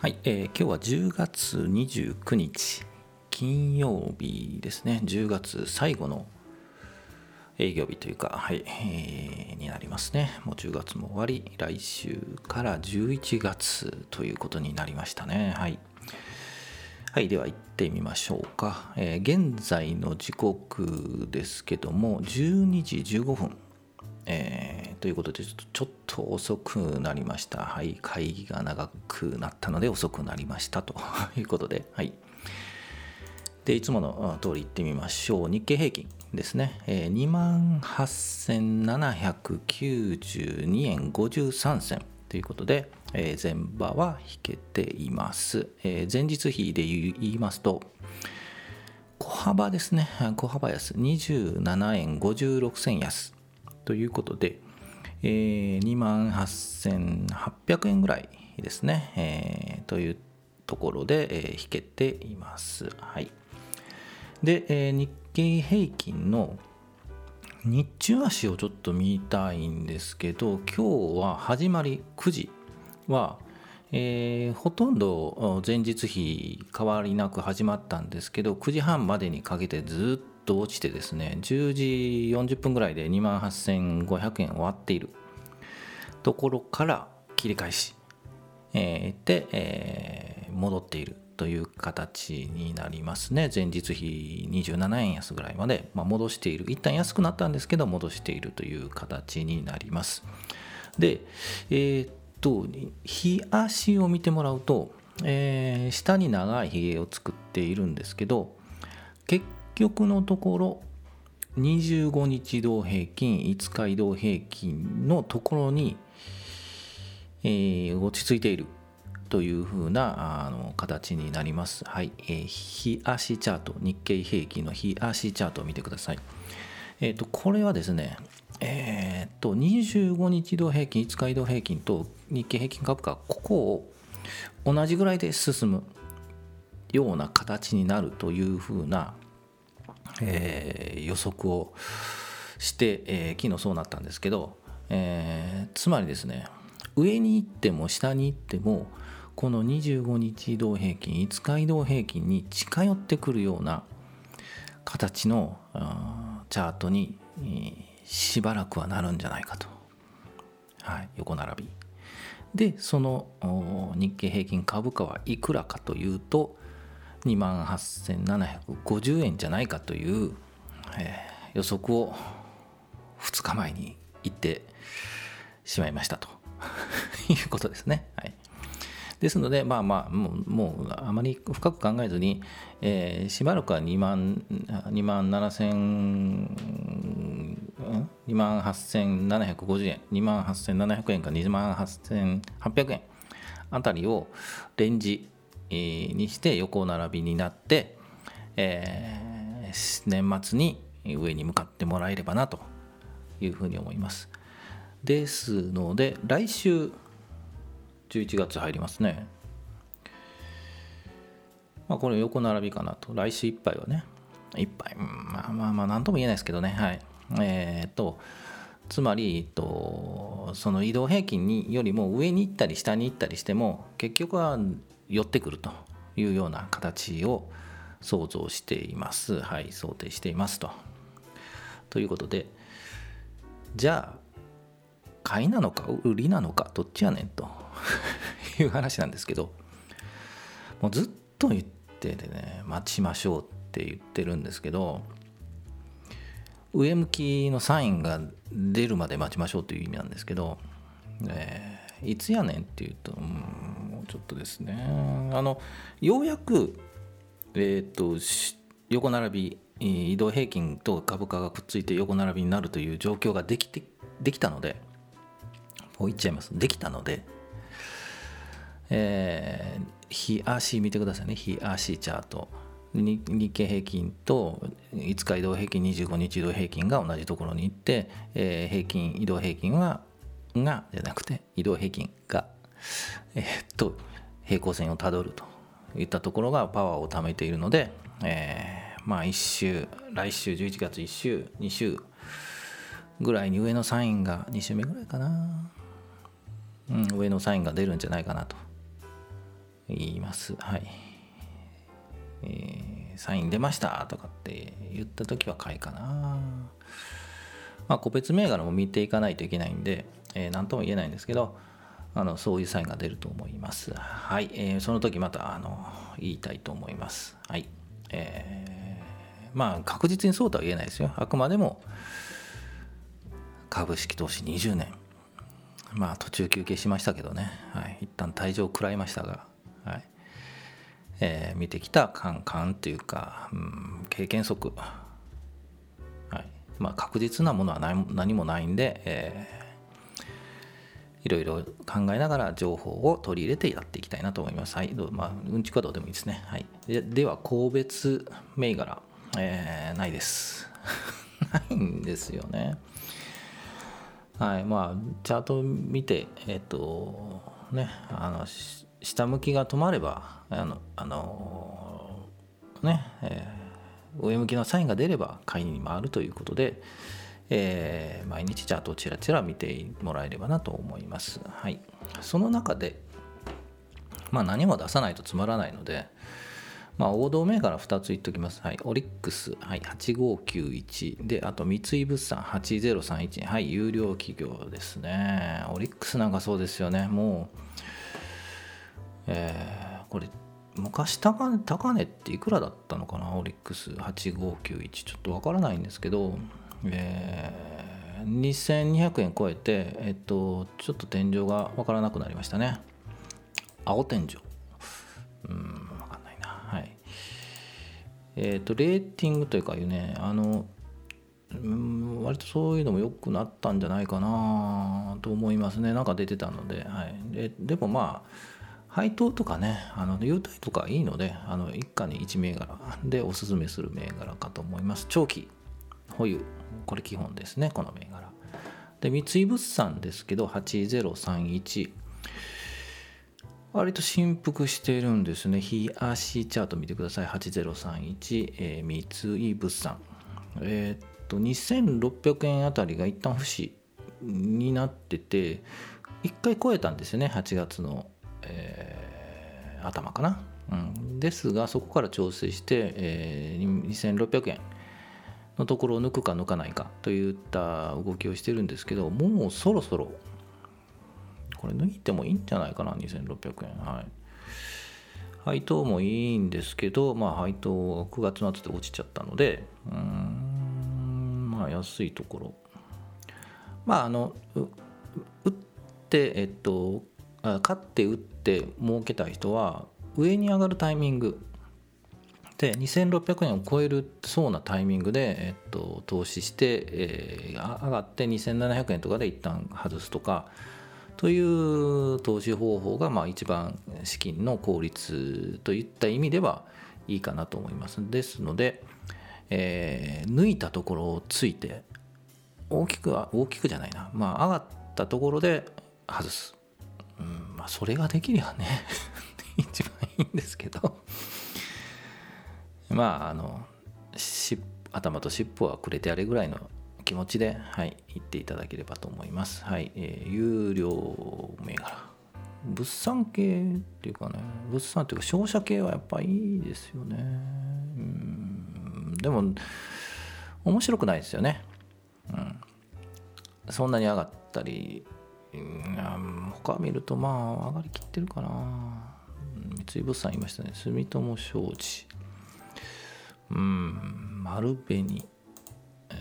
はい、えー、今日は10月29日金曜日ですね。10月最後の営業日というかはい、えー、になりますね。もう10月も終わり来週から11月ということになりましたね。はい。はいでは行ってみましょうか、えー、現在の時刻ですけども12時15分。えー、ということでちょっとちょっと遅くなりました。はい、会議が長くなったので遅くなりましたと いうことで、はい。で、いつもの通り言ってみましょう。日経平均ですね。えー、28,792円53銭ということで、えー、前場は引けています。えー、前日比で言いますと、小幅ですね。小幅安。27円56銭安。ということで、えー、2万8800円ぐらいですね、えー、というところで、えー、引けています。はい。で、えー、日経平均の日中足をちょっと見たいんですけど、今日は始まり9時は、えー、ほとんど前日比変わりなく始まったんですけど9時半までにかけてずっと落ちてですね10時40分ぐらいで2万8500円終わっている。ところから切り返し、えー、で、えー、戻っているという形になりますね。前日比27円安ぐらいまで、まあ、戻している。一旦安くなったんですけど戻しているという形になります。でえー、っと日足を見てもらうと、えー、下に長いひげを作っているんですけど結局のところ25日移動平均5日移動平均のところに、えー、落ち着いているというふうなあの形になります。はい、えー、日足チャート、日経平均の日足チャートを見てください。えっ、ー、と、これはですね、えっ、ー、と、25日移動平均、5日移動平均と日経平均株価、ここを同じぐらいで進むような形になるというふうなえー、予測をして、えー、昨日そうなったんですけど、えー、つまりですね上に行っても下に行ってもこの25日移動平均5日移動平均に近寄ってくるような形のチャートにしばらくはなるんじゃないかと、はい、横並び。でその日経平均株価はいくらかというと2万8750円じゃないかという、えー、予測を2日前に言ってしまいましたと。いうことですね。はい、ですので、まあまあ、もうもうあまり深く考えずに、えー、しばらくは2万 ,2 万7000 2万8750円、2万8700円か2万8800円あたりをレンジにして横並びになって、えー、年末に上に向かってもらえればなというふうに思います。ですので来週11月入りますね。まあ、これ横並びかなと。来週いっぱいはね。いっぱい。まあまあまあ、なんとも言えないですけどね。はい。えー、っと、つまり、えっと、その移動平均によりも上に行ったり下に行ったりしても結局は寄ってくるというような形を想像しています。はい、想定していますと。ということで、じゃあ、買いなのか売りなのかどっちやねんと いう話なんですけど、もうずっと言っててね、待ちましょうって言ってるんですけど、上向きのサインが出るまで待ちましょうという意味なんですけど、えー、いつやねんっていうと、うん、ちょっとですね。あのようやく、えーと、横並び移動平均と株価がくっついて横並びになるという状況ができてできたのでもう言っちゃいます。できたので、えー、日足見てくださいね。日足チャート。日経平均と5日移動平均25日移動平均が同じところに行って、えー、平均移動平均はがじゃなくて移動平均がえ、っと平行線をたどるといったところがパワーを貯めているので、えー、まあ1週来週11月1週2週ぐらいに上のサインが2週目ぐらいかな、うん、上のサインが出るんじゃないかなと。言います。はい。えー、サイン出ましたとかって言った時は買いかな。まあ個別銘柄も見ていかないといけないんで何、えー、とも言えないんですけどあのそういうサインが出ると思います。はい、えー、その時またあの言いたいと思います。はい。えー、まあ確実にそうとは言えないですよ。あくまでも株式投資20年。まあ途中休憩しましたけどね、はい、一旦退場を食らいましたが、はい。えー、見てきたカンカンというか、うん、経験則、はい。まあ、確実なものは何何もないんで、えー、いろいろ考えながら情報を取り入れてやっていきたいなと思います。はい、まあ、うんちくはどうでもいいですね。はい、ででは、個別銘柄、えー、ないです。ないんですよね。はいまあチャート見てえっ、とねあの下向きが止まればあのあのね、えー、上向きのサインが出れば買いに回るということで、えー、毎日チャートをちらちら見てもらえればなと思います。はい、その中で、まあ、何も出さないとつまらないので、まあ、王道銘柄2つ言っておきます。はい。オリックス、はい、8591。で、あと三井物産8031。はい、有料企業ですね。オリックスなんかそうですよね。もう、えー、これ、昔高値高値っていくらだったのかな？オリックス8591。ちょっとわからないんですけど、えー、2200円超えて、えっと、ちょっと天井がわからなくなりましたね。青天井。うん分かんないな。はいえーと、レーティングというかいうねあのうん割とそういうのも良くなったんじゃないかなと思いますねなんか出てたので,、はい、ででもまあ配当とかねあの優待とかいいのであの一家に1銘柄でおすすめする銘柄かと思います長期保有これ基本ですねこの銘柄で三井物産ですけど8031割と振幅してるんですね。日足チャート見てください。8031、えー、三井物産。えー、っと、2600円あたりが一旦不死になってて、1回超えたんですよね。8月の、えー、頭かな。うん、ですが、そこから調整して、えー、2600円のところを抜くか抜かないかといった動きをしてるんですけど、もうそろそろこれ抜いてもいいんじゃないかな、2600円。はい。配当もいいんですけど、まあ、配当9月末で落ちちゃったので、うん、まあ、安いところ。まあ、あの、打って、えっと、勝って打って儲けた人は、上に上がるタイミングで2600円を超えるそうなタイミングで、えっと、投資して、えー、上がって2700円とかで一旦外すとかという投資方法がまあ一番資金の効率といった意味ではいいかなと思います。ですので、えー、抜いたところをついて大きくは大きくじゃないな。まあ上がったところで外す、うんまあ、それができりゃね 一番いいんですけど。まああの頭と尻尾はくれてやれぐらいの気持ちで、はい、行っていただければと思います。はい、えー、有料銘柄。物産系っていうかね、物産っていうか商社系はやっぱいいですよね。うん、でも、面白くないですよね。うん。そんなに上がったり、うん、他見るとまあ上がりきってるかな。三井物産いましたね。住友商事。うん、丸紅。え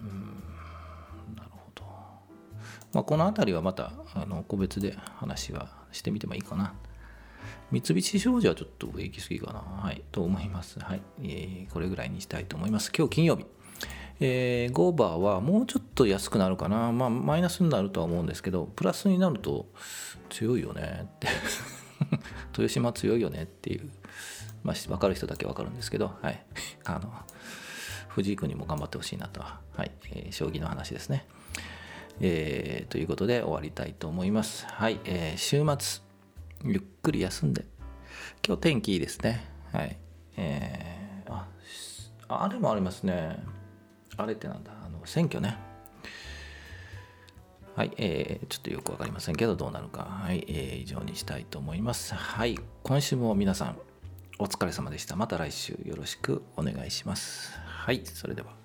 ー、なるほどまあ、この辺りはまたあの個別で話はしてみてもいいかな。三菱商事はちょっと上行き過ぎかな。はい、と思います。はい、えー、これぐらいにしたいと思います。今日金曜日。えー、ゴーバーはもうちょっと安くなるかな。まあ、マイナスになるとは思うんですけど、プラスになると強いよねって 豊島強いよねっていう、まあ、分かる人だけ分かるんですけど、はい。あの、藤井君にも頑張ってほしいなとは、はい、えー、将棋の話ですね。えー、ということで終わりたいと思います。はい、えー、週末、ゆっくり休んで、今日天気いいですね。はい。えー、あ、あれもありますね。あれってなんだ、あの選挙ね。はい、えー、ちょっとよく分かりませんけどどうなるか、はいえー、以上にしたいと思います。はい、今週も皆さんお疲れ様でした。また来週よろしくお願いします。はい、それでは。